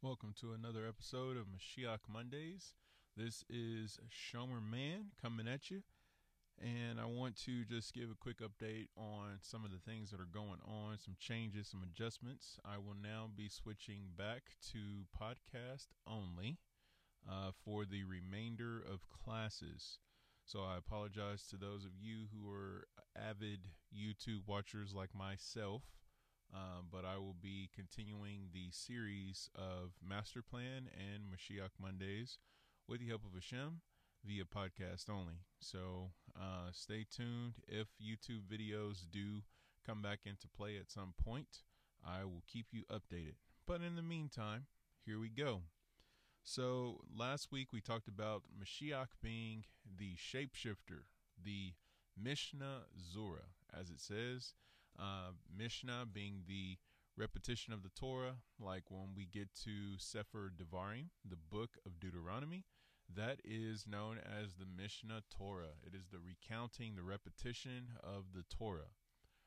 Welcome to another episode of Mashiach Mondays. This is Shomer Man coming at you, and I want to just give a quick update on some of the things that are going on, some changes, some adjustments. I will now be switching back to podcast only uh, for the remainder of classes. So I apologize to those of you who are avid YouTube watchers like myself. Um, but I will be continuing the series of Master Plan and Mashiach Mondays with the help of Hashem via podcast only. So uh, stay tuned. If YouTube videos do come back into play at some point, I will keep you updated. But in the meantime, here we go. So last week we talked about Mashiach being the shapeshifter, the Mishnah Zora, as it says. Uh, Mishnah being the repetition of the Torah, like when we get to Sefer Devarim, the book of Deuteronomy, that is known as the Mishnah Torah. It is the recounting, the repetition of the Torah.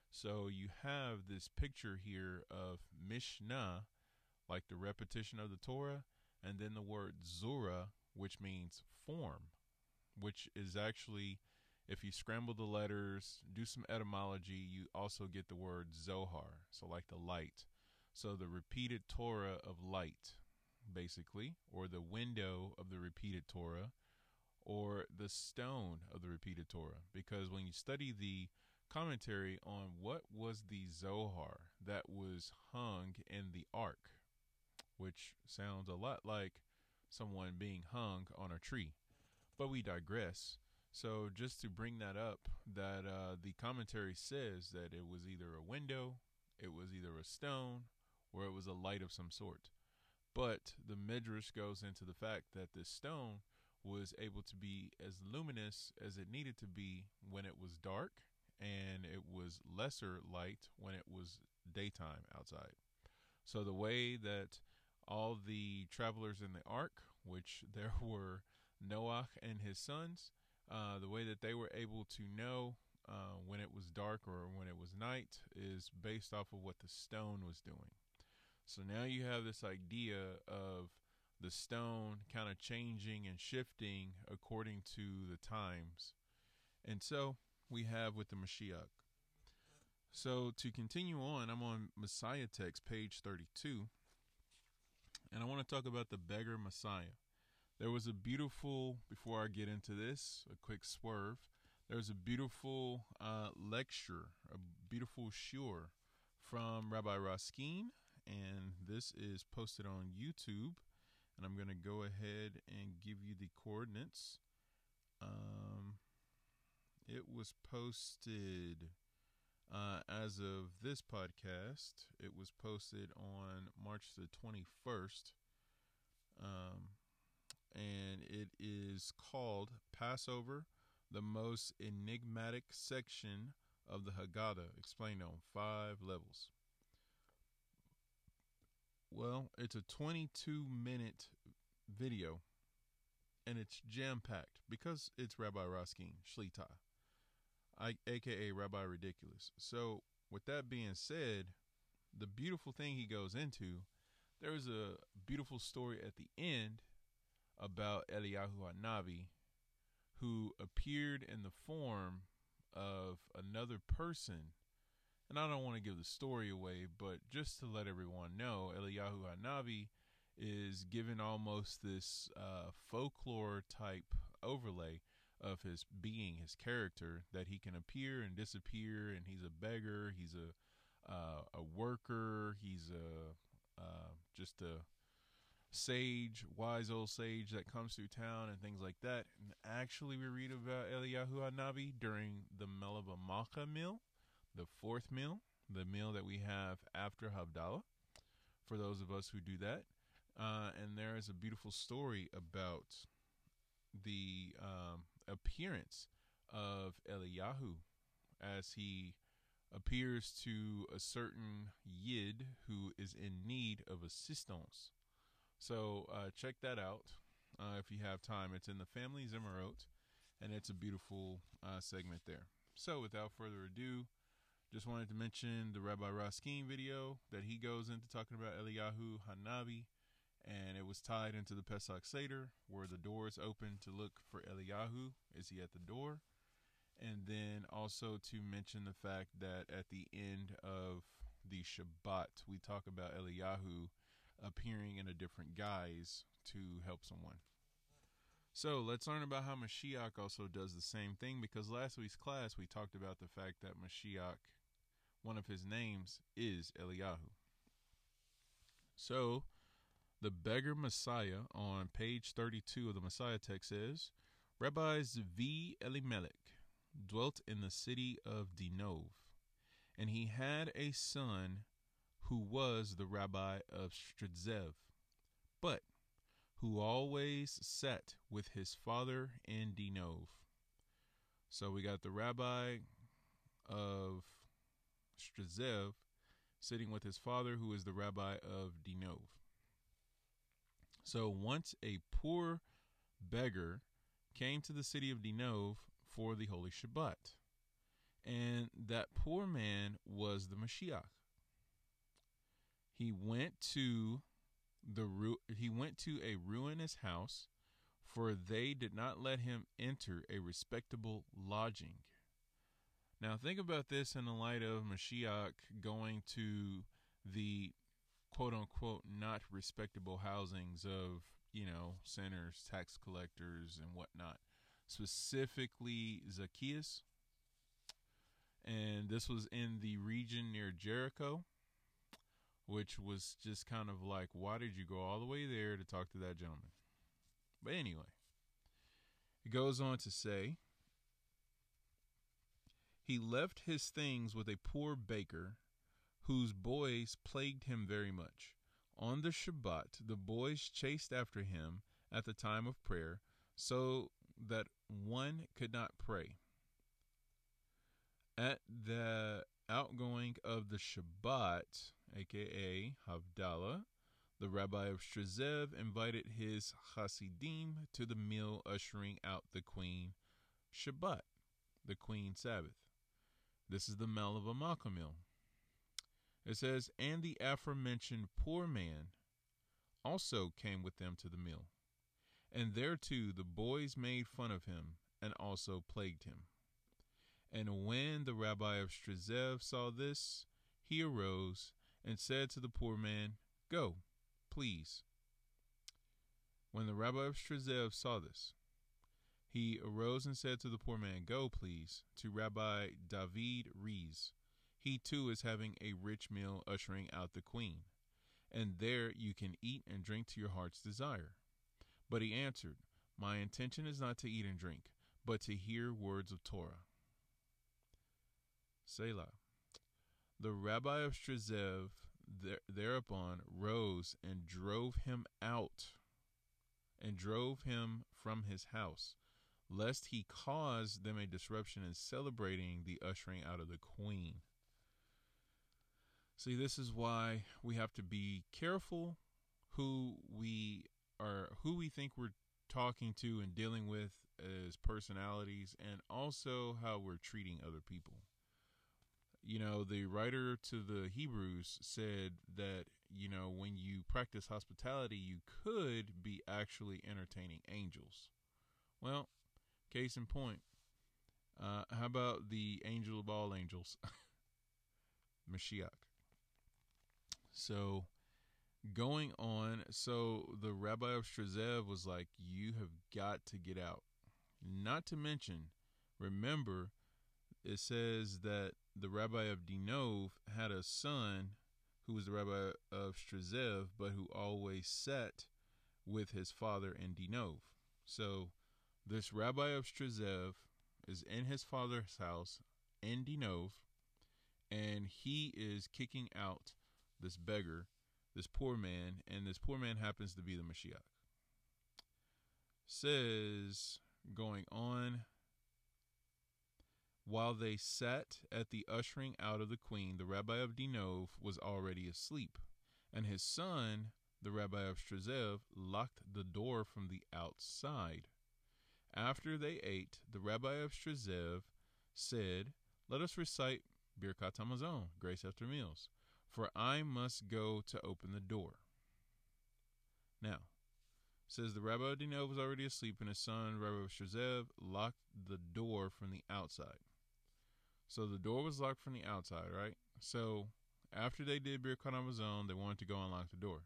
So you have this picture here of Mishnah, like the repetition of the Torah, and then the word Zura, which means form, which is actually if you scramble the letters, do some etymology, you also get the word Zohar, so like the light. So the repeated Torah of light, basically, or the window of the repeated Torah, or the stone of the repeated Torah. Because when you study the commentary on what was the Zohar that was hung in the ark, which sounds a lot like someone being hung on a tree. But we digress. So just to bring that up, that uh, the commentary says that it was either a window, it was either a stone, or it was a light of some sort. But the Midrash goes into the fact that this stone was able to be as luminous as it needed to be when it was dark, and it was lesser light when it was daytime outside. So the way that all the travelers in the ark, which there were Noah and his sons, uh, the way that they were able to know uh, when it was dark or when it was night is based off of what the stone was doing. So now you have this idea of the stone kind of changing and shifting according to the times. And so we have with the Mashiach. So to continue on, I'm on Messiah text, page 32. And I want to talk about the beggar Messiah. There was a beautiful, before I get into this, a quick swerve. There was a beautiful uh, lecture, a beautiful shiur from Rabbi Raskin, and this is posted on YouTube. And I'm going to go ahead and give you the coordinates. Um, it was posted uh, as of this podcast. It was posted on March the 21st. Um, and it is called Passover, the most enigmatic section of the Haggadah, explained on five levels. Well, it's a 22 minute video, and it's jam packed because it's Rabbi Raskin Shlita, I, aka Rabbi Ridiculous. So, with that being said, the beautiful thing he goes into, there's a beautiful story at the end about Eliyahu Hanavi, who appeared in the form of another person. And I don't want to give the story away, but just to let everyone know, Eliyahu Hanavi is given almost this uh, folklore type overlay of his being, his character, that he can appear and disappear, and he's a beggar, he's a uh, a worker, he's a uh, just a sage, wise old sage that comes through town and things like that. And actually, we read about Eliyahu Hanavi during the Melava Malka meal, the fourth meal, the meal that we have after Havdalah, for those of us who do that. Uh, and there is a beautiful story about the um, appearance of Eliyahu as he appears to a certain Yid who is in need of assistance so uh, check that out uh, if you have time. It's in the Family Zimmerot, and it's a beautiful uh, segment there. So without further ado, just wanted to mention the Rabbi Raskin video that he goes into talking about Eliyahu Hanavi, and it was tied into the Pesach Seder, where the doors open to look for Eliyahu. Is he at the door? And then also to mention the fact that at the end of the Shabbat, we talk about Eliyahu appearing in a different guise to help someone. So let's learn about how Mashiach also does the same thing because last week's class we talked about the fact that Mashiach, one of his names, is Eliyahu. So the beggar Messiah on page 32 of the Messiah text says Rabbi Zvi Elimelech dwelt in the city of Dinov, and he had a son who was the rabbi of Stridzev, but who always sat with his father in Dinov. So we got the rabbi of Stridzev sitting with his father, who is the rabbi of Dinov. So once a poor beggar came to the city of Dinov for the Holy Shabbat. And that poor man was the Mashiach. He went to the ru- he went to a ruinous house, for they did not let him enter a respectable lodging. Now think about this in the light of Mashiach going to the quote unquote not respectable housings of, you know, sinners, tax collectors, and whatnot specifically Zacchaeus. And this was in the region near Jericho, which was just kind of like, why did you go all the way there to talk to that gentleman? But anyway, it goes on to say, he left his things with a poor baker whose boys plagued him very much. On the Shabbat, the boys chased after him at the time of prayer, so that one could not pray. At the outgoing of the Shabbat, aka Havdalah, the rabbi of Stridzev invited his Hasidim to the meal, ushering out the Queen Shabbat, the Queen Sabbath. This is the Mel of a meal. It says, and the aforementioned poor man also came with them to the meal. And there too the boys made fun of him and also plagued him. And when the rabbi of Stridzev saw this, he arose and said to the poor man, Go, please. When the rabbi of Stridzev saw this, he arose and said to the poor man, Go, please, to Rabbi David Rees. He too is having a rich meal ushering out the queen, and there you can eat and drink to your heart's desire. But he answered, My intention is not to eat and drink, but to hear words of Torah. Selah. The rabbi of Stridzev thereupon rose and drove him out, and drove him from his house, lest he cause them a disruption in celebrating the ushering out of the queen. See, this is why we have to be careful who we are who we think we're talking to and dealing with as personalities and also how we're treating other people. You know, the writer to the Hebrews said that, you know, when you practice hospitality, you could be actually entertaining angels. Well, case in point, uh, how about the angel of all angels, Mashiach? So, going on, so the rabbi of Stridzev was like, You have got to get out. Not to mention, remember, it says that the rabbi of Dinov had a son who was the rabbi of Stridzev, but who always sat with his father in Dinov. So, this rabbi of Stridzev is in his father's house in Dinov, and he is kicking out this beggar this poor man, and this poor man happens to be the Mashiach. Says, going on, while they sat at the ushering out of the queen, the rabbi of Dinov was already asleep, and his son, the rabbi of Stridzev, locked the door from the outside. After they ate, the rabbi of Stridzev said, Let us recite Birkat Hamazon, grace after meals for I must go to open the door. Now, says the Rabbi Adino was already asleep, and his son Rabbi Shazev locked the door from the outside. So the door was locked from the outside, right? So after they did Birkat Hamazon, they wanted to go unlock the door.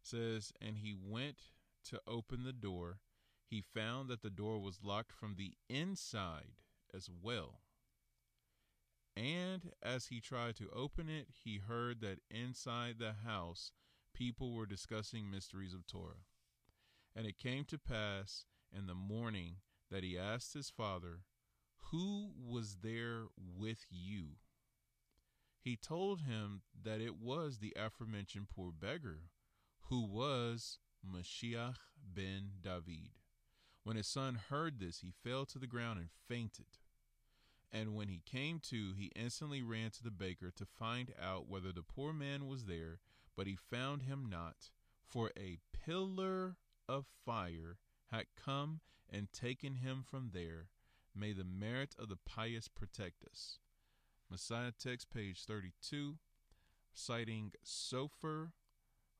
says, and he went to open the door. He found that the door was locked from the inside as well. And as he tried to open it, he heard that inside the house people were discussing mysteries of Torah. And it came to pass in the morning that he asked his father, Who was there with you? He told him that it was the aforementioned poor beggar, who was Mashiach ben David. When his son heard this, he fell to the ground and fainted. And when he came to, he instantly ran to the baker to find out whether the poor man was there, but he found him not, for a pillar of fire had come and taken him from there. May the merit of the pious protect us. Messiah text, page 32, citing Sofer,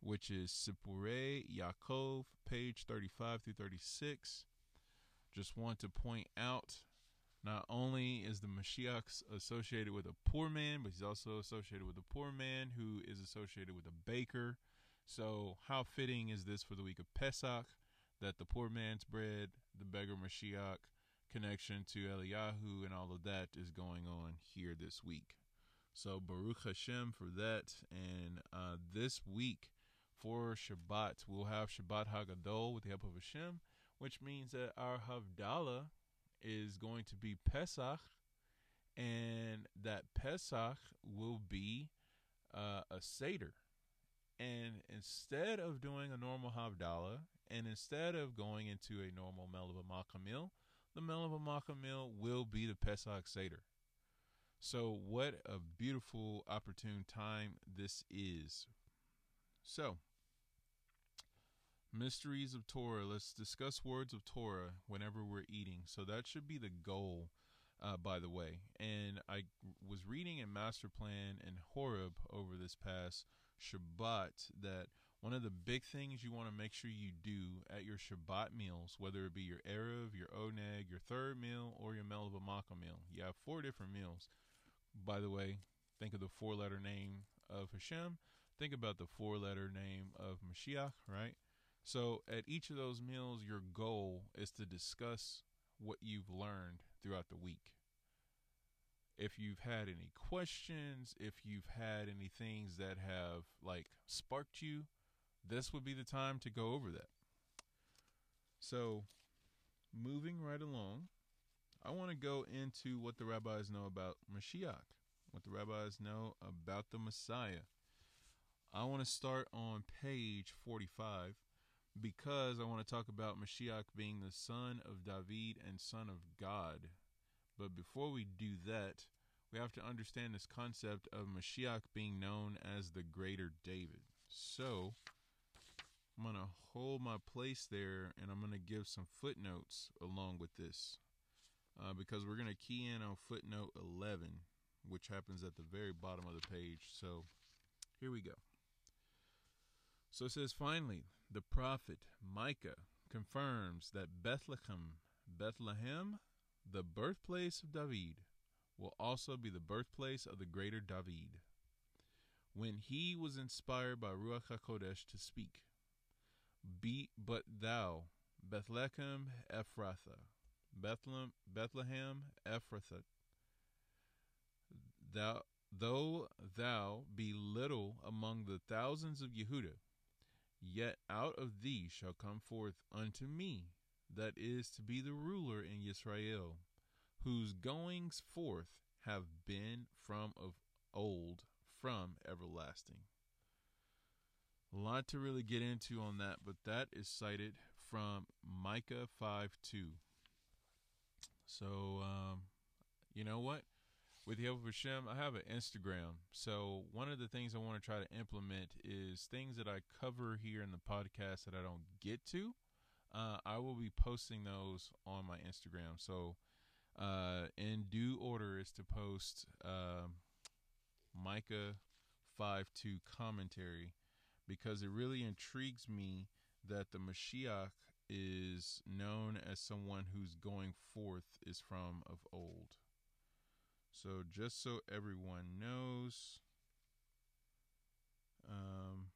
which is Sipure Yaakov, page 35 through 36. Just want to point out not only is the Mashiach associated with a poor man, but he's also associated with a poor man who is associated with a baker. So, how fitting is this for the week of Pesach that the poor man's bread, the beggar Mashiach connection to Eliyahu, and all of that is going on here this week. So, Baruch Hashem for that. And uh, this week for Shabbat, we'll have Shabbat Hagadol with the help of Hashem, which means that our Havdalah is going to be Pesach, and that Pesach will be uh, a Seder. And instead of doing a normal Havdalah, and instead of going into a normal Melava Malka meal, the Melava Malka meal will be the Pesach Seder. So, what a beautiful, opportune time this is. So, mysteries of Torah. Let's discuss words of Torah whenever we're eating. So that should be the goal, uh, by the way. And I was reading in Master Plan and Horeb over this past Shabbat that one of the big things you want to make sure you do at your Shabbat meals, whether it be your Erev, your Oneg, your third meal, or your Melava Malka meal, you have four different meals. By the way, think of the four letter name of Hashem. Think about the four letter name of Mashiach, right? So at each of those meals, your goal is to discuss what you've learned throughout the week. If you've had any questions, if you've had any things that have like sparked you, this would be the time to go over that. So, moving right along, I want to go into what the rabbis know about Mashiach, what the rabbis know about the Messiah. I want to start on page 45 because I want to talk about Mashiach being the son of David and son of God. But before we do that, we have to understand this concept of Mashiach being known as the greater David. So, I'm going to hold my place there and I'm going to give some footnotes along with this. Uh, because we're going to key in on footnote 11, which happens at the very bottom of the page. So, here we go. So it says, finally, the prophet Micah confirms that Bethlehem, Bethlehem, the birthplace of David, will also be the birthplace of the greater David. When he was inspired by Ruach HaKodesh to speak, Be but thou, Bethlehem Ephrathah, Bethlehem, Bethlehem Ephrathah, thou, though thou be little among the thousands of Yehudah, Yet out of thee shall come forth unto me, that is to be the ruler in Israel, whose goings forth have been from of old, from everlasting. A lot to really get into on that, but that is cited from Micah 5 2. So, um, you know what? with the help of Hashem, I have an Instagram. So one of the things I want to try to implement is things that I cover here in the podcast that I don't get to. Uh, I will be posting those on my Instagram. So uh, in due order is to post uh, Micah five two commentary because it really intrigues me that the Mashiach is known as someone who's going forth is from of old. So just so everyone knows, um,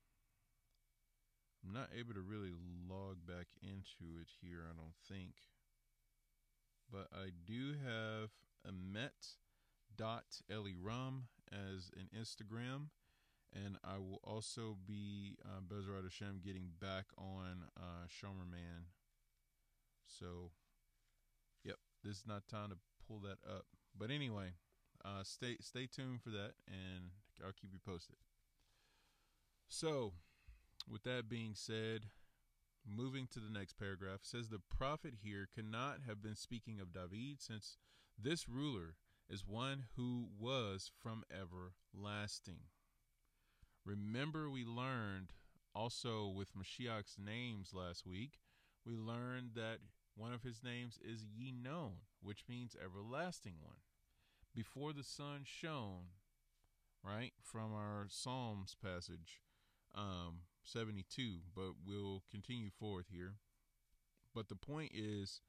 I'm not able to really log back into it here, I don't think. But I do have a met dot rum as an Instagram. And I will also be uh, Bezrat Hashem getting back on uh, Shomer Man. So, yep, this is not time to pull that up. But anyway, uh, stay stay tuned for that, and I'll keep you posted. So, with that being said, moving to the next paragraph says the prophet here cannot have been speaking of David, since this ruler is one who was from everlasting. Remember, we learned also with Mashiach's names last week, we learned that one of his names is Yinon, which means everlasting one. Before the sun shone, right, from our Psalms passage, um, 72, but we'll continue forward here. But the point is,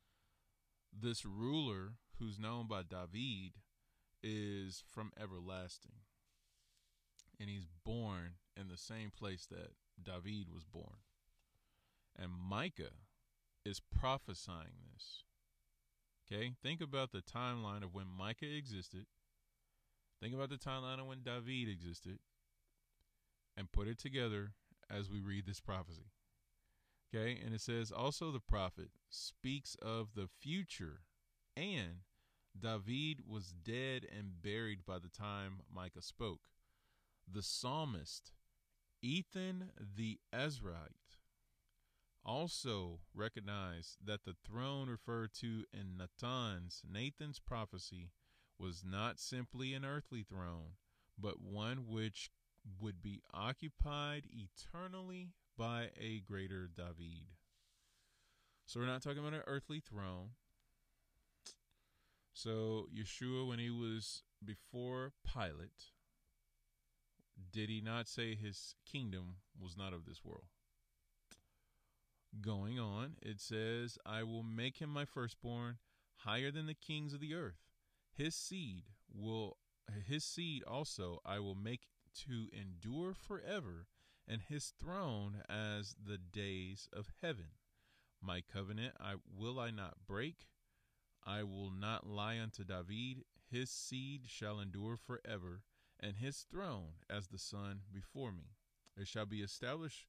this ruler who's known by David is from everlasting. And he's born in the same place that David was born. And Micah is prophesying this. Okay? Think about the timeline of when Micah existed. Think about the timeline of when David existed. And put it together as we read this prophecy. Okay? And it says also the prophet speaks of the future and David was dead and buried by the time Micah spoke. The psalmist, Ethan the Ezrahite also recognized that the throne referred to in Nathan's Nathan's prophecy was not simply an earthly throne, but one which would be occupied eternally by a greater David. So we're not talking about an earthly throne. So Yeshua, when he was before Pilate, did he not say his kingdom was not of this world? Going on, it says, I will make him my firstborn higher than the kings of the earth. His seed will his seed also I will make to endure forever, and his throne as the days of heaven. My covenant I will I not break, I will not lie unto David, his seed shall endure forever, and his throne as the sun before me. It shall be established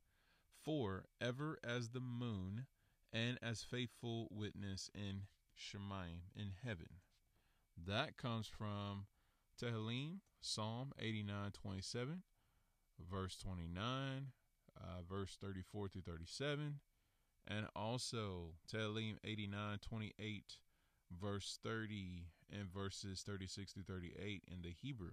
for ever as the moon, and as faithful witness in Shemaim, in heaven. That comes from Tehillim, Psalm 89 27, verse 29, uh, verse 34 through 37, and also Tehillim 89 28 verse 30 and verses 36 through 38 in the Hebrew.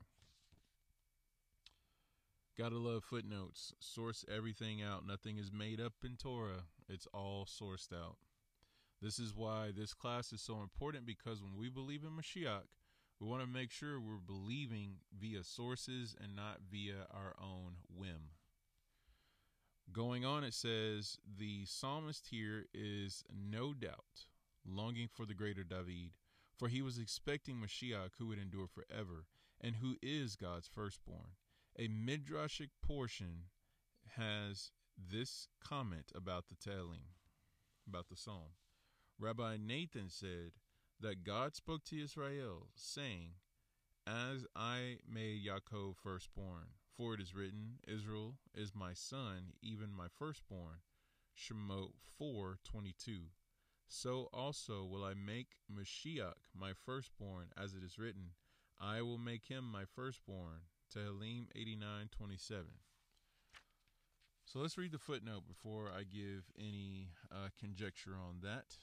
Gotta love footnotes. Source everything out. Nothing is made up in Torah, it's all sourced out. This is why this class is so important because when we believe in Mashiach, we want to make sure we're believing via sources and not via our own whim. Going on, it says the psalmist here is no doubt longing for the greater David, for he was expecting Mashiach who would endure forever, and who is God's firstborn. A midrashic portion has this comment about the telling, about the psalm. Rabbi Nathan said that God spoke to Israel, saying, As I made Yaakov firstborn, for it is written, Israel is my son, even my firstborn. Shemot 4:22 so also will I make Mashiach my firstborn, as it is written, I will make him my firstborn. Tehillim 89 27. So let's read the footnote before I give any uh, conjecture on that.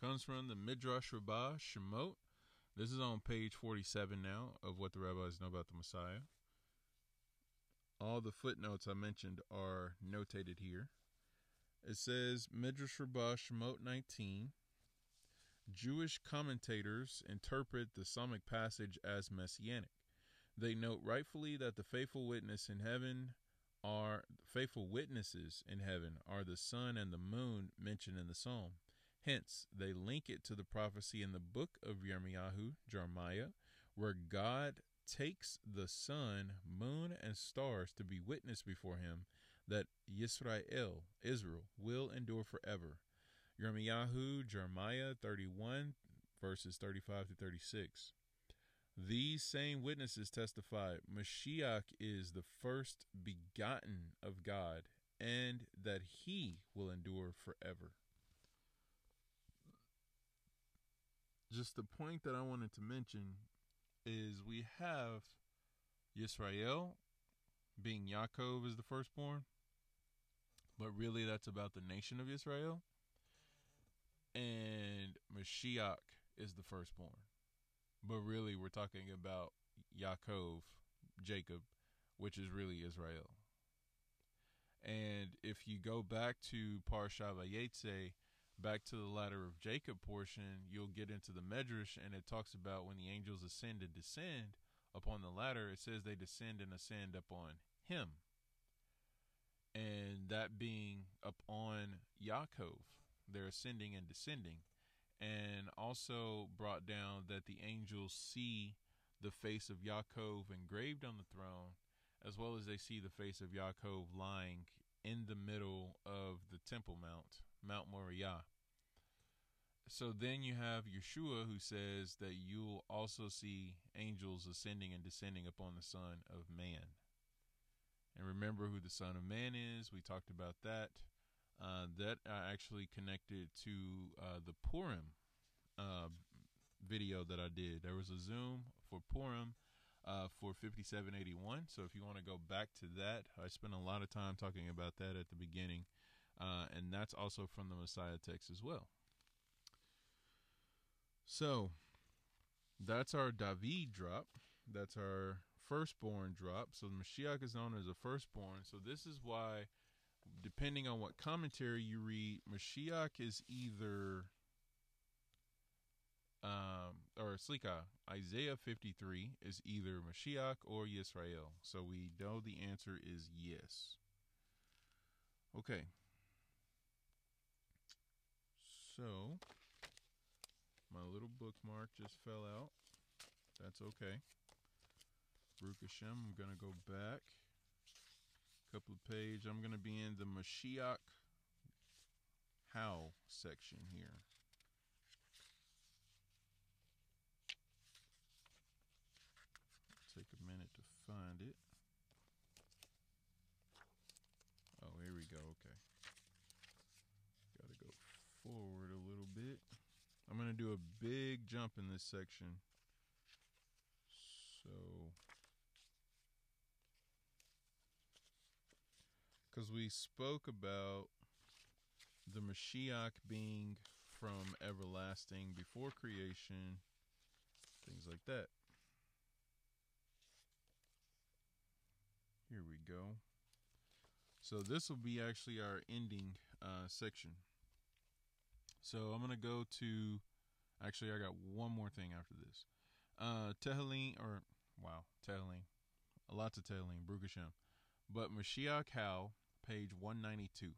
Comes from the Midrash Rabbah Shemot. This is on page 47 now of what the rabbis know about the Messiah. All the footnotes I mentioned are notated here. It says Midrash Rabbah Shemot 19. Jewish commentators interpret the Psalmic passage as messianic. They note rightfully that the faithful witness in heaven are faithful witnesses in heaven are the sun and the moon mentioned in the psalm. Hence, they link it to the prophecy in the book of Jeremiah, where God takes the sun, moon, and stars to be witness before him that Yisrael, Israel, will endure forever. Yirmiyahu, Jeremiah 31, verses 35 to 36. These same witnesses testify Mashiach is the first begotten of God and that he will endure forever. Just the point that I wanted to mention is we have Yisrael being Yaakov is the firstborn, but really that's about the nation of Israel. And Mashiach is the firstborn. But really, we're talking about Yaakov, Jacob, which is really Israel. And if you go back to Parsha Vayetze, back to the ladder of Jacob portion, you'll get into the Medrash, and it talks about when the angels ascend and descend upon the ladder, it says they descend and ascend upon him. And that being upon Yaakov, they're ascending and descending and also brought down that the angels see the face of Yaakov engraved on the throne, as well as they see the face of Yaakov lying in the middle of the Temple Mount, Mount Moriah. So then you have Yeshua who says that you'll also see angels ascending and descending upon the Son of Man. And remember who the Son of Man is. We talked about that. Uh, that I actually connected to uh, the Purim uh, video that I did. There was a Zoom for Purim uh, for 5781. So if you want to go back to that, I spent a lot of time talking about that at the beginning. Uh, and that's also from the Messiah text as well. So that's our David drop. That's our firstborn drop. So the Mashiach is known as a firstborn. So this is why depending on what commentary you read, Mashiach is either um, or Slika, Isaiah 53 is either Mashiach or Yisrael. So we know the answer is yes. Okay. So my little bookmark just fell out. That's okay. Baruch Hashem, I'm going to go back couple of page. I'm going to be in the Mashiach How section here. Take a minute to find it. Oh, here we go. Okay. Got to go forward a little bit. I'm going to do a big jump in this section. So because we spoke about the Mashiach being from everlasting before creation, things like that. Here we go. So this will be actually our ending uh, section. So I'm gonna go to. Actually, I got one more thing after this. Uh, Tehillim, or wow, Tehillim, a lot to Tehillim, But Mashiach How page 192.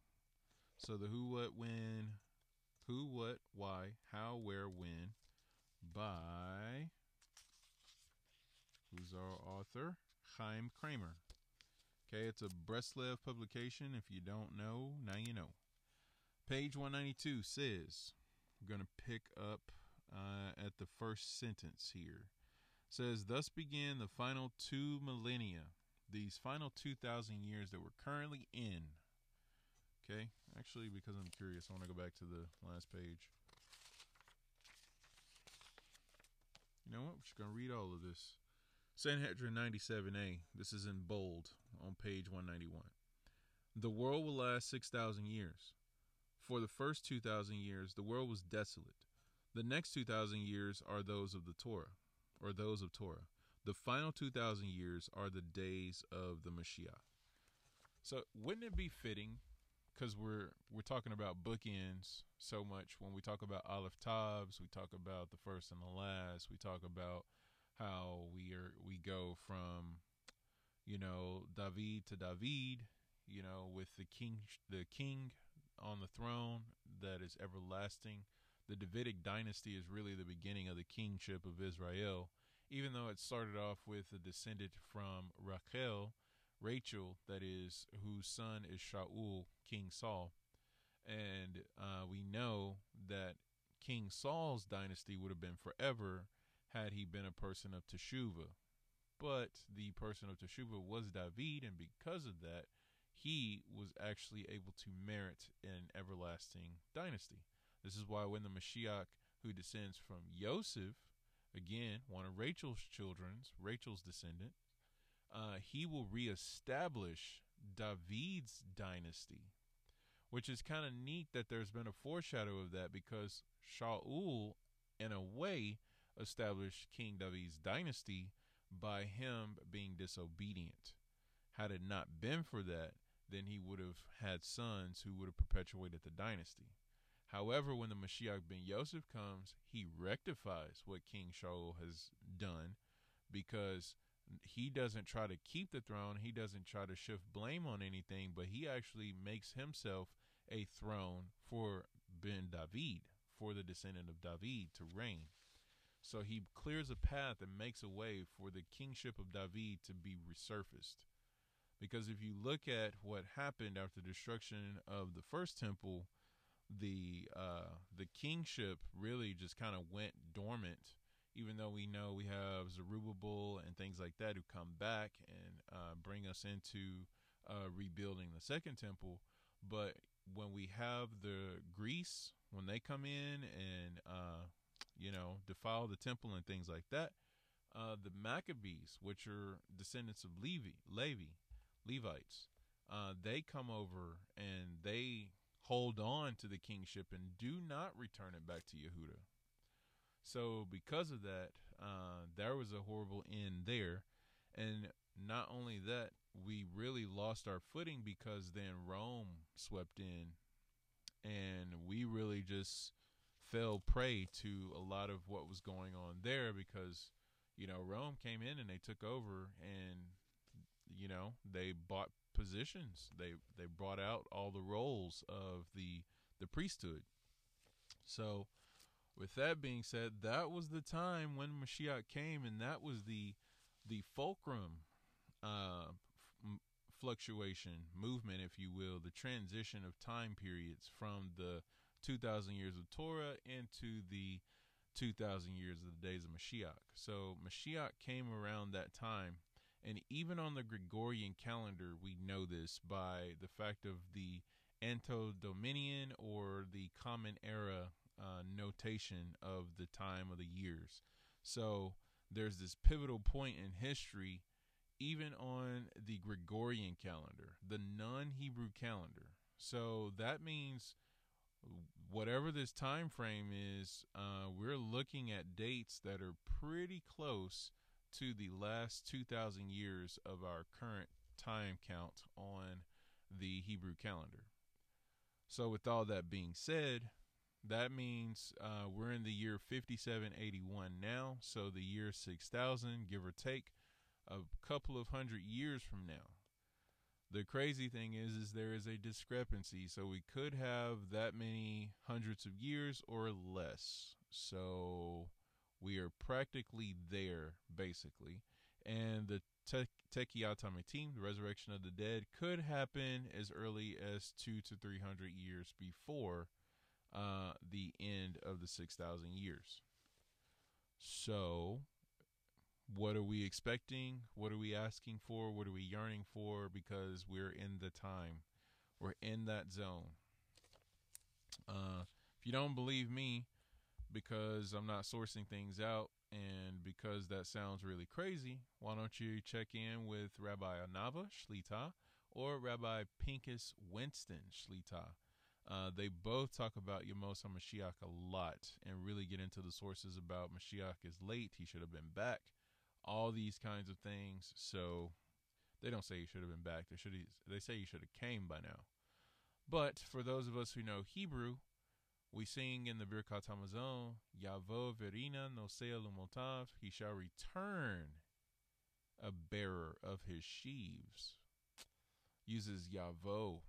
So the who, what, when, who, what, why, how, where, when, by who's our author? Chaim Kramer. Okay, it's a Breslev publication. If you don't know, now you know. Page 192 says, we're going to pick up uh, at the first sentence here. Says, Thus began the final two millennia these final 2,000 years that we're currently in. Okay, actually, because I'm curious, I want to go back to the last page. You know what? We're just going to read all of this. Sanhedrin 97a. This is in bold on page 191. The world will last 6,000 years. For the first 2,000 years, the world was desolate. The next 2,000 years are those of the Torah, or those of Torah. The final 2,000 years are the days of the Mashiach. So wouldn't it be fitting, because we're we're talking about bookends so much when we talk about Aleph Tavs, we talk about the first and the last, we talk about how we are we go from you know David to David, you know, with the king, the king on the throne that is everlasting. The Davidic dynasty is really the beginning of the kingship of Israel, even though it started off with a descendant from Rachel, Rachel, that is, whose son is Shaul, King Saul. And uh, we know that King Saul's dynasty would have been forever had he been a person of Teshuvah. But the person of Teshuvah was David, and because of that, he was actually able to merit an everlasting dynasty. This is why when the Mashiach, who descends from Yosef, again, one of Rachel's children's, Rachel's descendant, uh, he will reestablish David's dynasty, which is kind of neat that there's been a foreshadow of that because Shaul, in a way, established King David's dynasty by him being disobedient. Had it not been for that, then he would have had sons who would have perpetuated the dynasty. However, when the Mashiach ben Yosef comes, he rectifies what King Shaul has done because he doesn't try to keep the throne. He doesn't try to shift blame on anything, but he actually makes himself a throne for Ben David, for the descendant of David to reign. So he clears a path and makes a way for the kingship of David to be resurfaced. Because if you look at what happened after the destruction of the first temple, the uh, the kingship really just kind of went dormant. Even though we know we have Zerubbabel and things like that who come back and uh, bring us into uh, rebuilding the second temple, but when we have the Greece when they come in and uh, you know defile the temple and things like that, uh, the Maccabees, which are descendants of Levi, Levi, Levites, uh, they come over and they hold on to the kingship and do not return it back to Yehuda. So because of that, uh, there was a horrible end there, and not only that, we really lost our footing because then Rome swept in, and we really just fell prey to a lot of what was going on there because you know Rome came in and they took over and you know they bought positions. They they brought out all the roles of the the priesthood. So with that being said that was the time when Mashiach came and that was the the fulcrum uh, f- fluctuation movement if you will the transition of time periods from the 2000 years of Torah into the 2000 years of the days of Mashiach. So Mashiach came around that time and even on the Gregorian calendar, we know this by the fact of the Anno Domini or the Common Era uh, notation of the time of the years. So there's this pivotal point in history, even on the Gregorian calendar, the non Hebrew calendar. So that means whatever this time frame is, uh, we're looking at dates that are pretty close to the last 2,000 years of our current time count on the Hebrew calendar. So, with all that being said, that means uh, we're in the year 5781 now. So, the year 6000, give or take, a couple of hundred years from now. The crazy thing is, is there is a discrepancy. So we could have that many hundreds of years or less. So we are practically there, basically. And the te- Tekiyat team, the resurrection of the dead, could happen as early as two to three hundred years before uh, the end of the six thousand years. So, what are we expecting? What are we asking for? What are we yearning for? Because we're in the time, we're in that zone. Uh, if you don't believe me, because I'm not sourcing things out and because that sounds really crazy, why don't you check in with Rabbi Anava Shlita or Rabbi Pinchas Winston Shlita? Uh, they both talk about Yemos HaMashiach a lot and really get into the sources about Mashiach is late, he should have been back, all these kinds of things. So they don't say he should have been back. They should they say he should have came by now. But for those of us who know Hebrew, we sing in the Birkat Hamazon, Yavo Verina Nosea Lumotav, he shall return a bearer of his sheaves. uses Yavo.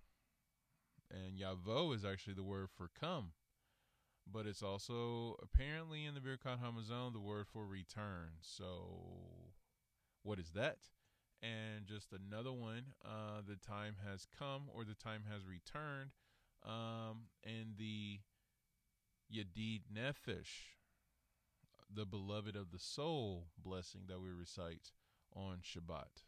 And Yavo is actually the word for come. But it's also apparently in the Birkat Hamazon the word for return. So what is that? And just another one, uh, the time has come or the time has returned. Um, and the Yadid Nefesh, the beloved of the soul blessing that we recite on Shabbat.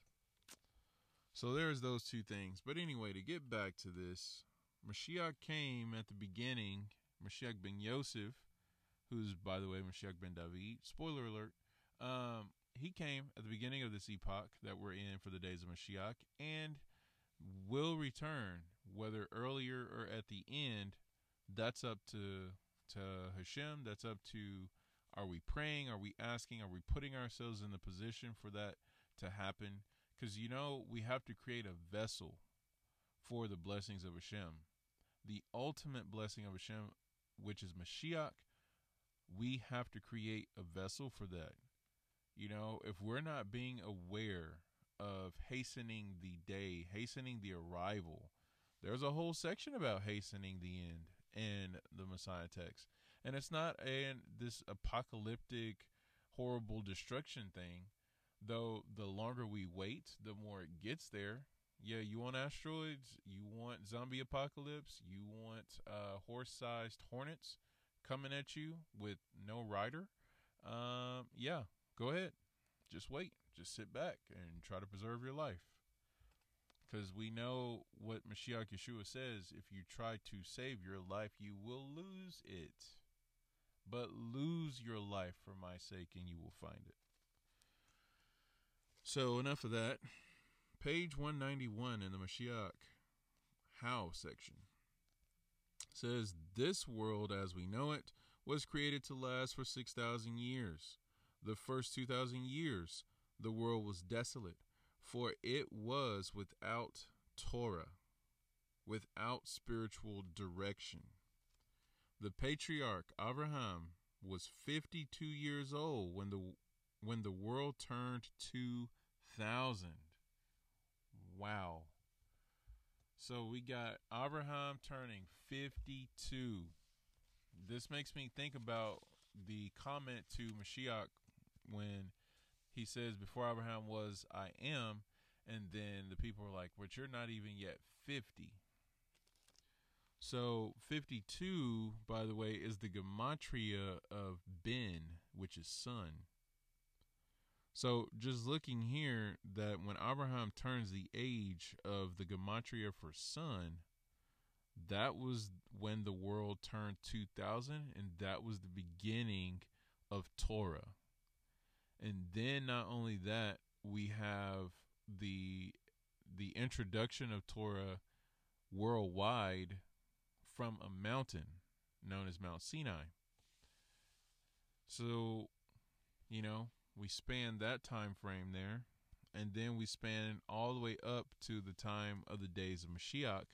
So there's those two things. But anyway, to get back to this, Mashiach came at the beginning, Mashiach ben Yosef, who's, by the way, Mashiach ben David. Spoiler alert. Um, he came at the beginning of this epoch that we're in for the days of Mashiach and will return, whether earlier or at the end. That's up to to Hashem. That's up to are we praying? Are we asking? Are we putting ourselves in the position for that to happen? Because you know we have to create a vessel for the blessings of Hashem, the ultimate blessing of Hashem, which is Mashiach. We have to create a vessel for that. You know, if we're not being aware of hastening the day, hastening the arrival, there's a whole section about hastening the end in the Messiah text. And it's not a this apocalyptic horrible destruction thing, though the longer we wait, the more it gets there. Yeah, you want asteroids, you want zombie apocalypse, you want uh, horse-sized hornets coming at you with no rider. Um, yeah, Go ahead. Just wait. Just sit back and try to preserve your life. Because we know what Mashiach Yeshua says if you try to save your life, you will lose it. But lose your life for my sake, and you will find it. So, enough of that. Page 191 in the Mashiach How section says, This world as we know it was created to last for 6,000 years the first 2,000 years, the world was desolate, for it was without Torah, without spiritual direction. The patriarch Abraham was 52 years old when the when the world turned 2000. Wow. So we got Abraham turning 52. This makes me think about the comment to Mashiach when he says, Before Abraham was, I am. And then the people are like, But you're not even yet 50. So 52, by the way, is the gematria of Ben, which is son. So just looking here, that when Abraham turns the age of the gematria for son, that was when the world turned 2000, and that was the beginning of Torah. And then not only that, we have the the introduction of Torah worldwide from a mountain known as Mount Sinai. So, you know, we span that time frame there, and then we span all the way up to the time of the days of Mashiach.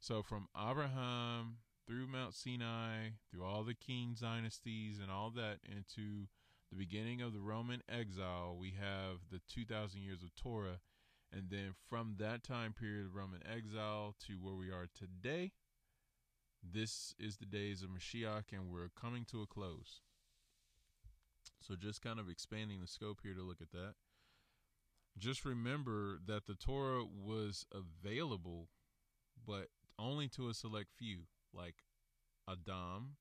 So from Abraham through Mount Sinai, through all the king dynasties and all that into the beginning of the Roman exile, we have the 2,000 years of Torah. And then from that time period of Roman exile to where we are today, this is the days of Mashiach, and we're coming to a close. So, just kind of expanding the scope here to look at that. Just remember that the Torah was available, but only to a select few, like Adam,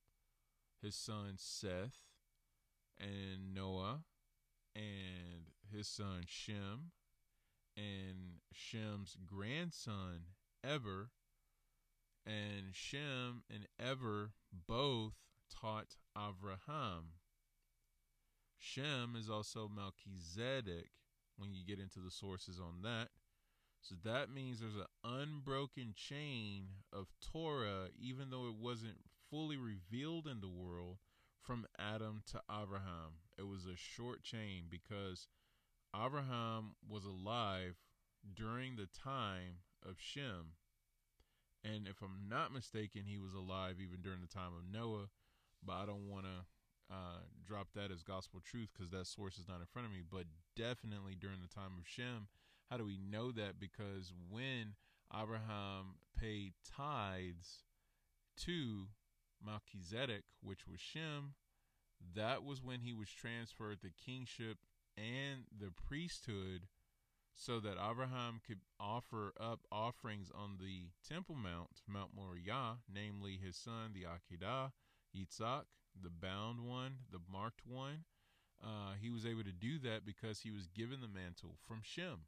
his son Seth, and Noah and his son Shem and Shem's grandson Ever and Shem and Ever both taught Avraham. Shem is also Melchizedek when you get into the sources on that. So that means there's an unbroken chain of Torah, even though it wasn't fully revealed in the world, from Adam to Abraham. It was a short chain because Abraham was alive during the time of Shem. And if I'm not mistaken, he was alive even during the time of Noah. But I don't want to uh, drop that as gospel truth because that source is not in front of me. But definitely during the time of Shem. How do we know that? Because when Abraham paid tithes to Melchizedek, which was Shem, that was when he was transferred the kingship and the priesthood so that Abraham could offer up offerings on the Temple Mount, Mount Moriah, namely his son, the Akedah, Yitzhak, the bound one, the marked one. Uh, he was able to do that because he was given the mantle from Shem.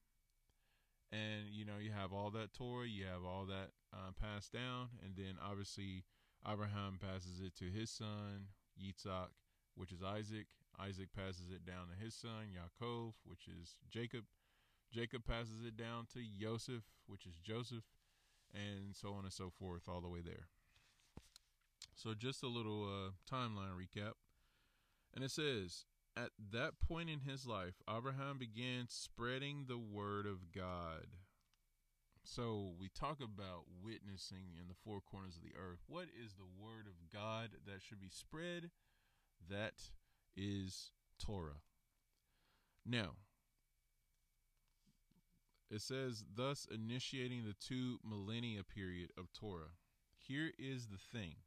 And, you know, you have all that Torah, you have all that uh, passed down, and then obviously Abraham passes it to his son, Yitzhak, which is Isaac. Isaac passes it down to his son, Yaakov, which is Jacob. Jacob passes it down to Joseph, which is Joseph, and so on and so forth, all the way there. So, just a little uh, timeline recap. And it says, At that point in his life, Abraham began spreading the word of God. So, we talk about witnessing in the four corners of the earth. What is the word of God that should be spread? That is Torah. Now, it says, thus initiating the two millennia period of Torah. Here is the thing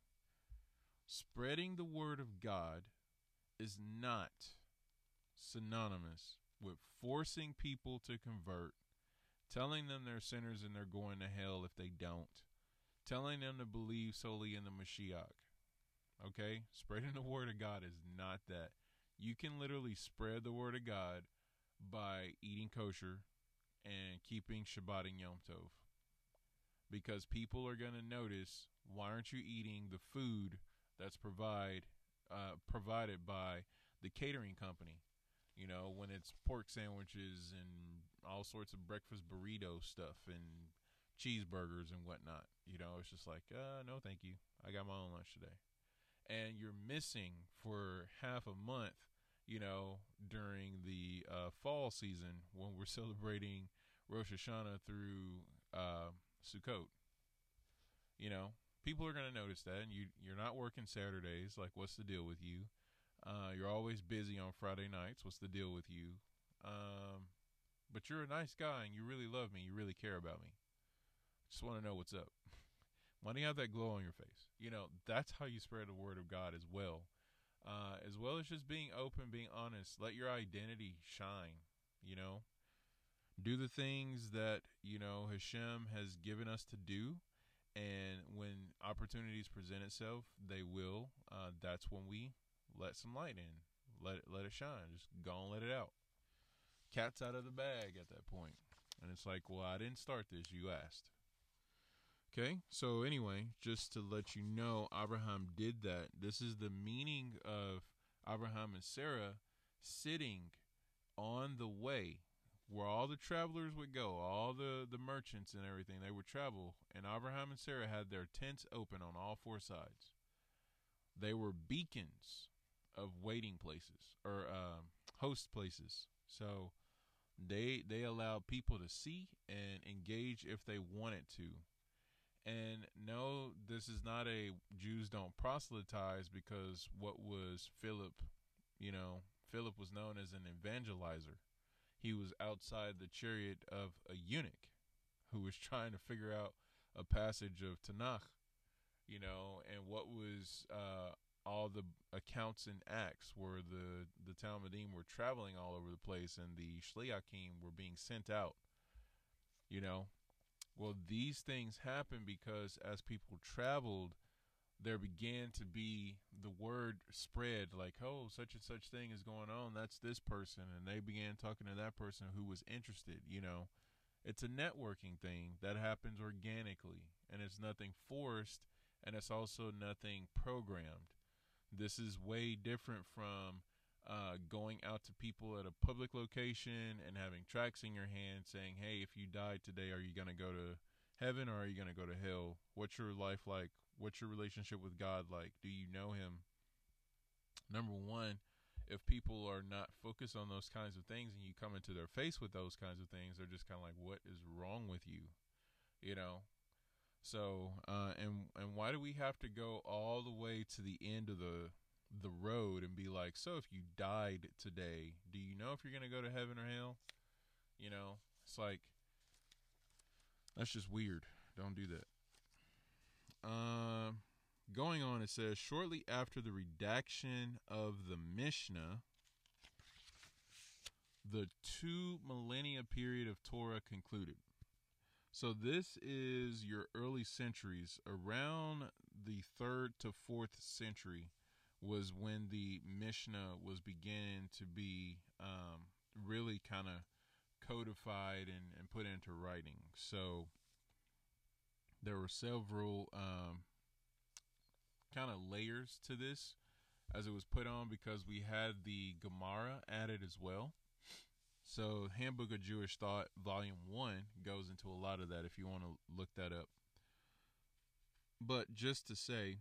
spreading the word of God is not synonymous with forcing people to convert, telling them they're sinners and they're going to hell if they don't, telling them to believe solely in the Mashiach. Okay? Spreading the word of God is not that. You can literally spread the word of God by eating kosher, and keeping Shabbat and Yom Tov. Because people are going to notice why aren't you eating the food that's provide uh, provided by the catering company? You know, when it's pork sandwiches and all sorts of breakfast burrito stuff and cheeseburgers and whatnot. You know, it's just like, uh, no, thank you. I got my own lunch today. And you're missing for half a month you know, during the uh, fall season when we're celebrating Rosh Hashanah through uh, Sukkot. You know, people are going to notice that, and you you're not working Saturdays. Like, what's the deal with you? Uh, you're always busy on Friday nights. What's the deal with you? Um, but you're a nice guy, and you really love me. You really care about me. Just want to know what's up. Why do you have that glow on your face? You know, that's how you spread the word of God as well uh, as well as just being open, being honest. Let your identity shine. You know, do the things that you know Hashem has given us to do, and when opportunities present itself, they will. Uh, that's when we let some light in. Let it let it shine. Just go and let it out. Cat's out of the bag at that point. and it's like, well, I didn't start this. You asked. Okay, so anyway, just to let you know, Abraham did that. This is the meaning of Abraham and Sarah sitting on the way where all the travelers would go, all the, the merchants and everything, they would travel. And Abraham and Sarah had their tents open on all four sides. They were beacons of waiting places or uh, host places. So they they allowed people to see and engage if they wanted to. And no, this is not a Jews don't proselytize because what was Philip, you know, Philip was known as an evangelizer. He was outside the chariot of a eunuch who was trying to figure out a passage of Tanakh, you know, and what was uh, all the accounts and acts where the the Talmidim were traveling all over the place and the Shliachim were being sent out, you know, well, these things happen because as people traveled, there began to be the word spread like, oh, such and such thing is going on. That's this person. And they began talking to that person who was interested. You know, it's a networking thing that happens organically and it's nothing forced and it's also nothing programmed. This is way different from uh, going out to people at a public location and having tracks in your hand saying, hey, if you died today, are you going to go to heaven or are you going to go to hell? What's your life like? What's your relationship with God like? Do you know Him? Number one, if people are not focused on those kinds of things and you come into their face with those kinds of things, they're just kind of like, what is wrong with you? You know? So, uh, and and why do we have to go all the way to the end of the the road and be like, so if you died today, do you know if you're to go to heaven or hell? You know, it's like That's just weird. Don't do that. Uh, going on, it says shortly after the redaction of the Mishnah, the two millennia period of Torah concluded. So this is your early centuries. Around the third to fourth century was when the Mishnah was beginning to be um, really kind of codified and, and put into writing. So there were several um, kind of layers to this as it was put on because we had the Gemara added as well. So, Handbook of Jewish Thought, Volume 1, goes into a lot of that if you want to look that up. But just to say,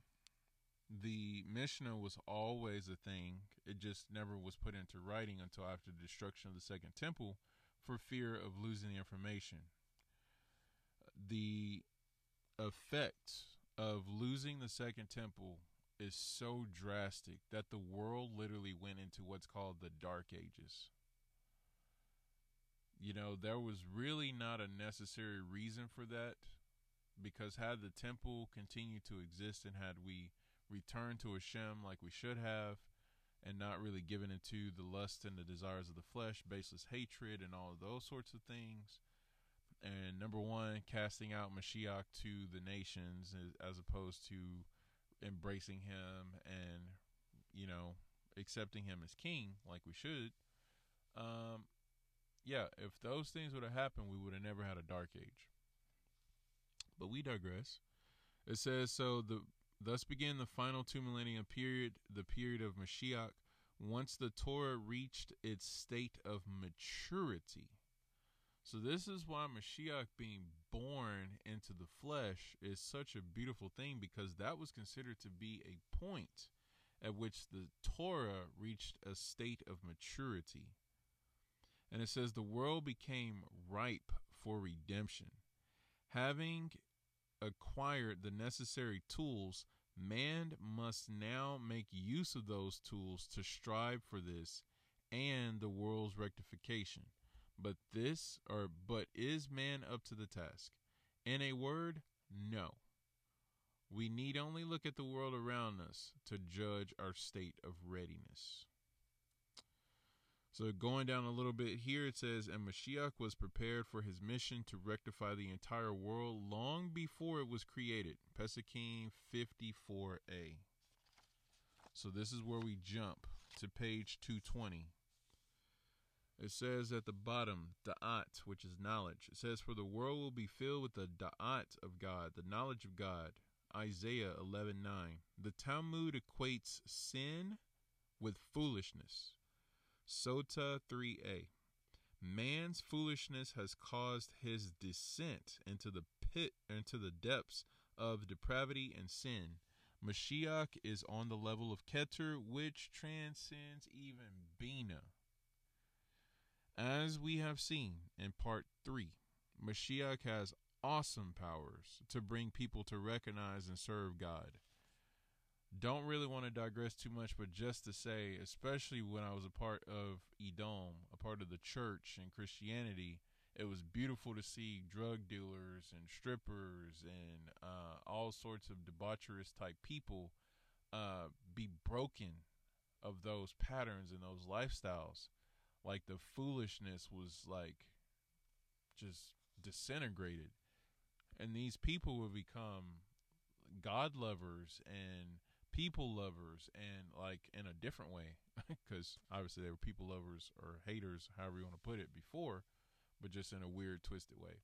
the Mishnah was always a thing. It just never was put into writing until after the destruction of the Second Temple for fear of losing the information. The effect of losing the Second Temple is so drastic that the world literally went into what's called the Dark Ages you know, there was really not a necessary reason for that because had the temple continued to exist and had we returned to Hashem like we should have and not really given into the lust and the desires of the flesh, baseless hatred, and all of those sorts of things. And number one, casting out Mashiach to the nations as opposed to embracing him and, you know, accepting him as king like we should. Um, yeah, if those things would have happened, we would have never had a dark age. But we digress. It says so the thus began the final two millennium period, the period of Mashiach, once the Torah reached its state of maturity. So this is why Mashiach being born into the flesh is such a beautiful thing because that was considered to be a point at which the Torah reached a state of maturity. And it says, The world became ripe for redemption. Having acquired the necessary tools, man must now make use of those tools to strive for this and the world's rectification. But this, or but is man up to the task? In a word, no. We need only look at the world around us to judge our state of readiness. So going down a little bit here, it says, and Mashiach was prepared for his mission to rectify the entire world long before it was created. Pesachim 54a. So this is where we jump to page 220. It says at the bottom, da'at, which is knowledge. It says, For the world will be filled with the da'at of God, the knowledge of God. Isaiah 11.9. The Talmud equates sin with foolishness. Sota 3a. Man's foolishness has caused his descent into the pit, into the depths of depravity and sin. Mashiach is on the level of Keter, which transcends even Bina. As we have seen in part 3, Mashiach has awesome powers to bring people to recognize and serve God don't really want to digress too much, but just to say, especially when I was a part of Edom, a part of the church and Christianity, it was beautiful to see drug dealers and strippers and uh, all sorts of debaucherous type people uh, be broken of those patterns and those lifestyles. Like the foolishness was like just disintegrated. And these people would become God lovers and people lovers and like in a different way because obviously they were people lovers or haters however you want to put it before but just in a weird twisted way.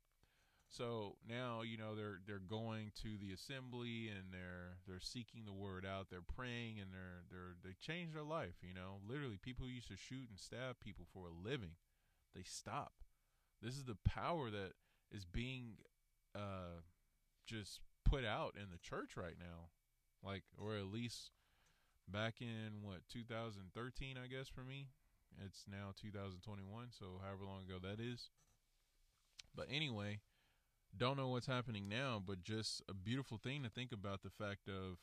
So now you know they're they're going to the assembly and they're they're seeking the word out they're praying and they're they're they change their life you know? Literally people used to shoot and stab people for a living they stop. This is the power that is being uh just put out in the church right now like or at least back in what 2013 I guess for me. It's now 2021, so however long ago that is. But anyway, don't know what's happening now, but just a beautiful thing to think about the fact of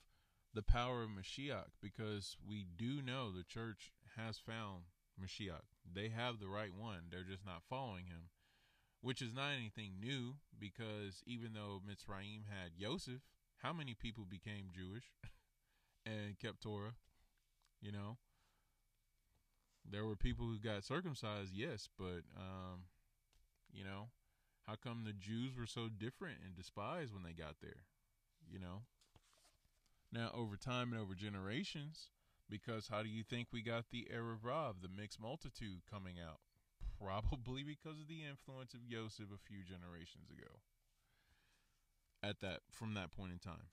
the power of Mashiach because we do know the church has found Mashiach. They have the right one. They're just not following him, which is not anything new because even though Mitzrayim had Yosef, how many people became Jewish and kept Torah? You know, there were people who got circumcised, yes, but um, you know, how come the Jews were so different and despised when they got there? You know, now over time and over generations, because how do you think we got the Erev Rav, the mixed multitude, coming out? Probably because of the influence of Yosef a few generations ago. At that from that point in time.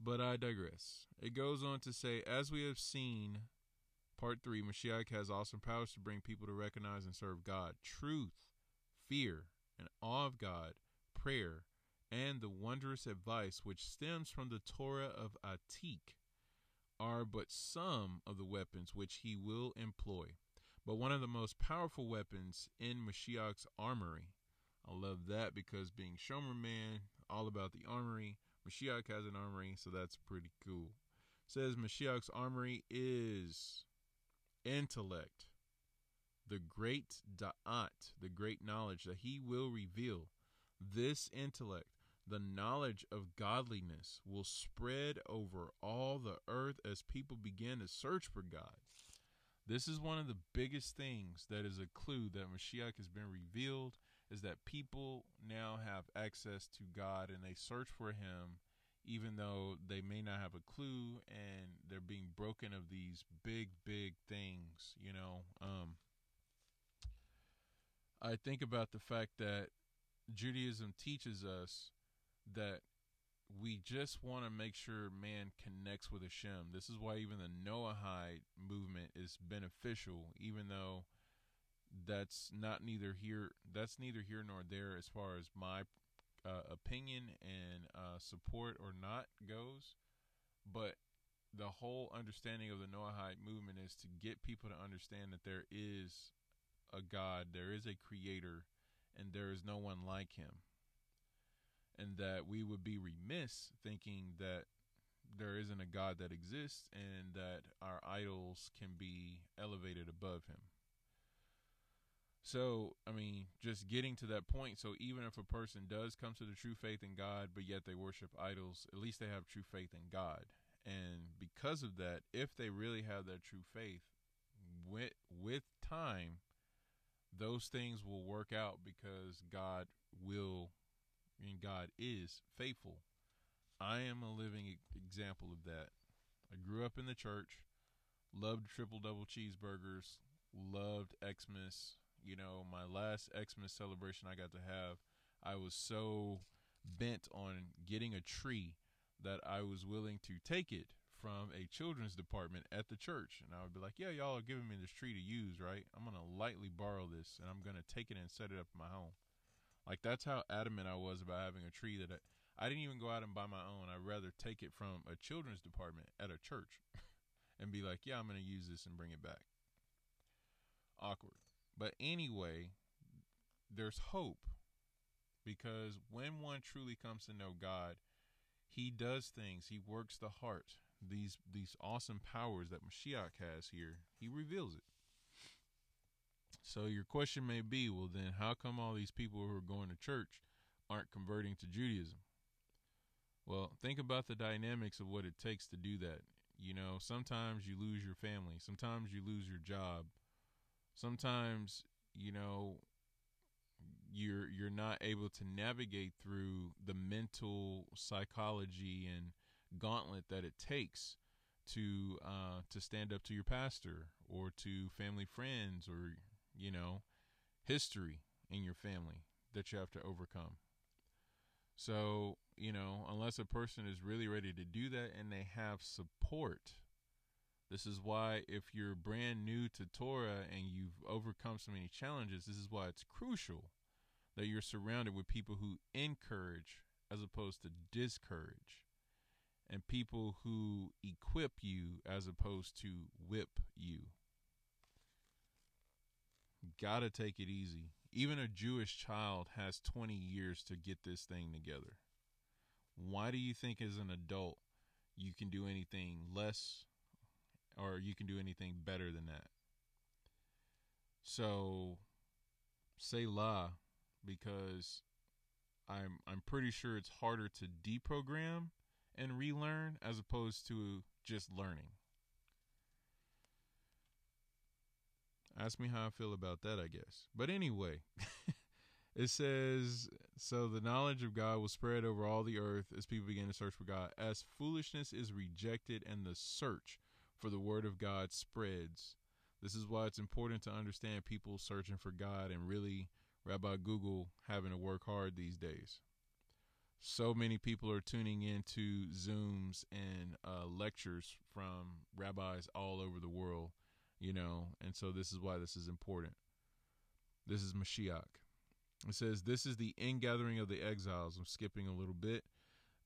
But I digress. It goes on to say, as we have seen, part three, Mashiach has awesome powers to bring people to recognize and serve God. Truth, fear, and awe of God, prayer, and the wondrous advice which stems from the Torah of Atik are but some of the weapons which he will employ. But one of the most powerful weapons in Mashiach's armory. I love that because being Shomer Man, all about the armory. Mashiach has an armory, so that's pretty cool. says Mashiach's armory is intellect, the great da'at, the great knowledge that he will reveal. This intellect the knowledge of godliness will spread over all the earth as people begin to search for God. This is one of the biggest things that is a clue that Mashiach has been revealed is that people now have access to God and they search for him even though they may not have a clue and they're being broken of these big big things, you know. Um I think about the fact that Judaism teaches us that we just want to make sure man connects with Hashem. This is why even the Noahide movement is beneficial, even though that's not neither here that's neither here nor there as far as my uh, opinion and uh, support or not goes. But the whole understanding of the Noahide movement is to get people to understand that there is a God, there is a creator, and there is no one like him and that we would be remiss thinking that there isn't a God that exists and that our idols can be elevated above him. So, I mean, just getting to that point. So, even if a person does come to the true faith in God, but yet they worship idols, at least they have true faith in God. And because of that, if they really have that true faith, with, with time, those things will work out because God will and God is faithful. I am a living example of that. I grew up in the church, loved triple double cheeseburgers, loved Xmas. You know, my last Xmas celebration I got to have, I was so bent on getting a tree that I was willing to take it from a children's department at the church. And I would be like, yeah, y'all are giving me this tree to use, right? I'm going to lightly borrow this and I'm going to take it and set it up in my home. Like that's how adamant I was about having a tree that I, I didn't even go out and buy my own. I'd rather take it from a children's department at a church and be like, yeah, I'm going to use this and bring it back. Awkward. But anyway, there's hope because when one truly comes to know God, he does things. He works the heart. These these awesome powers that Mashiach has here, he reveals it. So your question may be, well, then how come all these people who are going to church aren't converting to Judaism? Well, think about the dynamics of what it takes to do that. You know, sometimes you lose your family, sometimes you lose your job, sometimes you know you're you're not able to navigate through the mental psychology and gauntlet that it takes to uh, to stand up to your pastor or to family friends or you know, history in your family that you have to overcome. So, you know, unless a person is really ready to do that and they have support, this is why if you're brand new to Torah and you've overcome so many challenges, this is why it's crucial that you're surrounded with people who encourage as opposed to discourage and people who equip you as opposed to whip you gotta take it easy. Even a Jewish child has 20 years to get this thing together. Why do you think, as an adult, you can do anything less or you can do anything better than that? So, selah because I'm I'm pretty sure it's harder to deprogram and relearn as opposed to just learning. Ask me how I feel about that, I guess. But anyway, it says so the knowledge of God will spread over all the earth as people begin to search for God. As foolishness is rejected and the search for the word of God spreads. This is why it's important to understand people searching for God and really Rabbi Google having to work hard these days. So many people are tuning into Zooms and uh, lectures from rabbis all over the world, you know, and so this is why this is important. This is Mashiach. It says, This is the ingathering of the exiles. I'm skipping a little bit.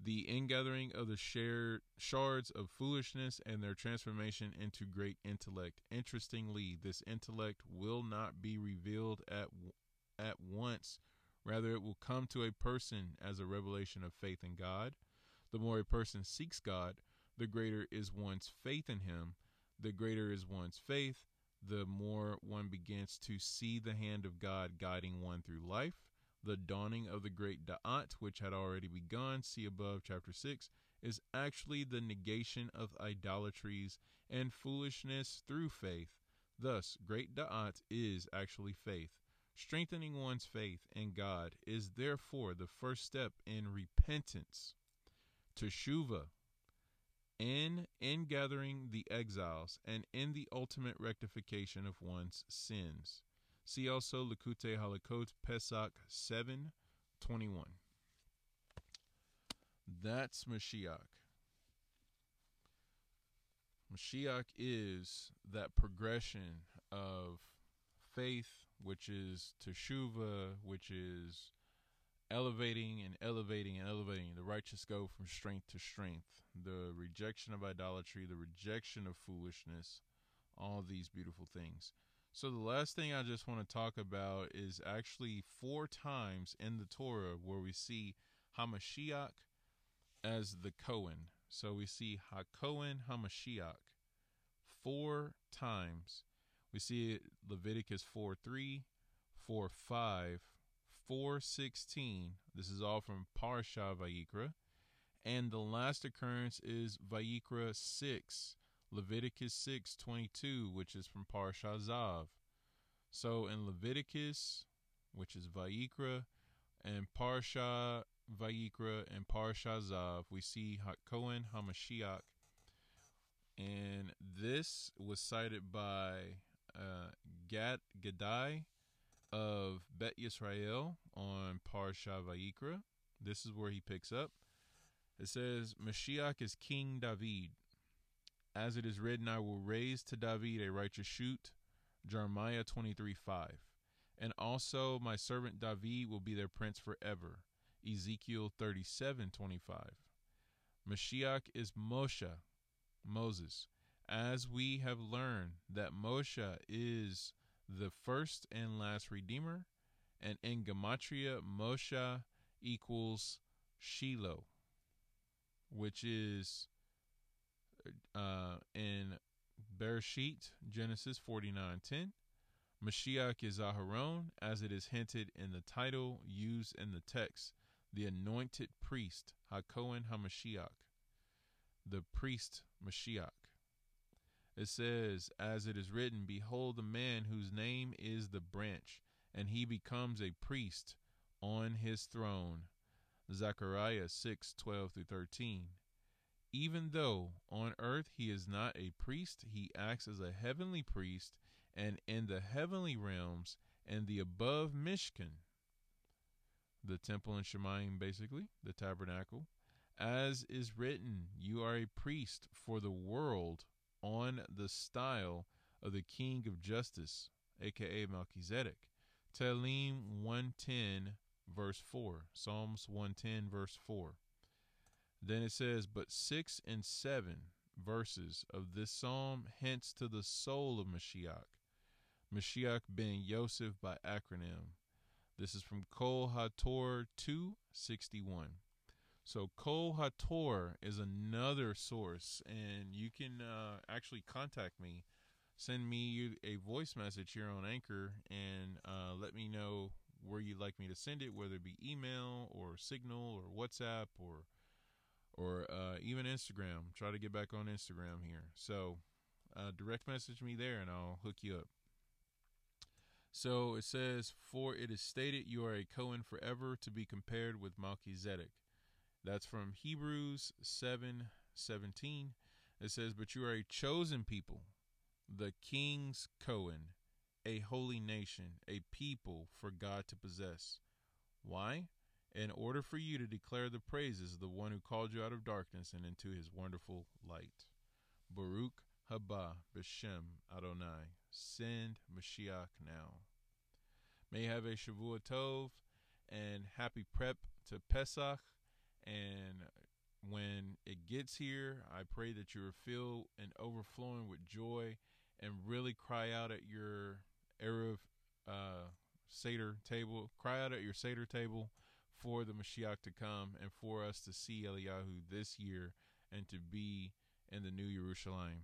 The ingathering of the shared shards of foolishness and their transformation into great intellect. Interestingly, this intellect will not be revealed at at once. Rather, it will come to a person as a revelation of faith in God. The more a person seeks God, the greater is one's faith in Him. The greater is one's faith, the more one begins to see the hand of God guiding one through life. The dawning of the great Da'at, which had already begun, see above chapter 6, is actually the negation of idolatries and foolishness through faith. Thus, great Da'at is actually faith. Strengthening one's faith in God is therefore the first step in repentance. Teshuva, in in gathering the exiles and in the ultimate rectification of one's sins. See also Likutei Halakot Pesach 721. That's Mashiach. Mashiach is that progression of faith, which is teshuva, which is elevating and elevating and elevating. The righteous go from strength to strength. The rejection of idolatry, the rejection of foolishness, all these beautiful things. So, the last thing I just want to talk about is actually four times in the Torah where we see Hamashiach as the Cohen. So, we see HaKohen Hamashiach four times we see it Leviticus 4 3, 4 5, 4 16. This is all from Parsha Vayikra. And the last occurrence is Vayikra 6, Leviticus 6:22, which is from Parsha Tzav. So in Leviticus, which is Vayikra, and Parsha Vayikra and Parsha Tzav, we see Cohen Hamashiach. And this was cited by uh, Gad Gadai of Bet Yisrael on Parsha Vayikra. This is where he picks up. It says, Mashiach is King David. As it is written, I will raise to David a righteous shoot. Jeremiah 23 5. And also my servant David will be their prince forever. Ezekiel 37 25. Mashiach is Moshe, Moses as we have learned that Moshe is the first and last Redeemer, and in Gematria, Moshe equals Shiloh, which is uh, in Bereshit, Genesis 49.10. Mashiach is Aharon, as it is hinted in the title used in the text, the anointed priest, HaKohen HaMashiach, the priest Mashiach. It says, As it is written, Behold, the man whose name is the branch, and he becomes a priest on his throne. Zechariah 6 12 through 13. Even though on earth he is not a priest, he acts as a heavenly priest, and in the heavenly realms and the above Mishkan, the temple in Shemayim, basically, the tabernacle, as is written, You are a priest for the world on the style of the King of Justice, aka Melchizedek. Tehillim 110, verse 4. Psalms 110, verse 4. Then it says, But six and seven verses of this psalm hints to the soul of Mashiach. Mashiach ben Yosef by acronym. This is from Kol HaTorah 261. So Kol HaTorah is another source, and you can uh, actually contact me. Send me a voice message here on Anchor and uh, let me know where you'd like me to send it, whether it be email or Signal or WhatsApp or or uh, even Instagram. Try to get back on Instagram here. So uh, direct message me there and I'll hook you up. So it says, For it is stated, you are a Cohen forever to be compared with Melchizedek. That's from Hebrews 7 17. It says, But you are a chosen people, the king's Cohen, a holy nation, a people for God to possess. Why? In order for you to declare the praises of the one who called you out of darkness and into his wonderful light. Baruch haba b'shem Adonai. Send Mashiach now. May you have a Shavua Tov and happy prep to Pesach. And when it gets here, I pray that you are filled and overflowing with joy and really cry out at your Erev uh, Seder table, cry out at your Seder table for the Mashiach to come and for us to see Eliyahu this year and to be in the new Jerusalem.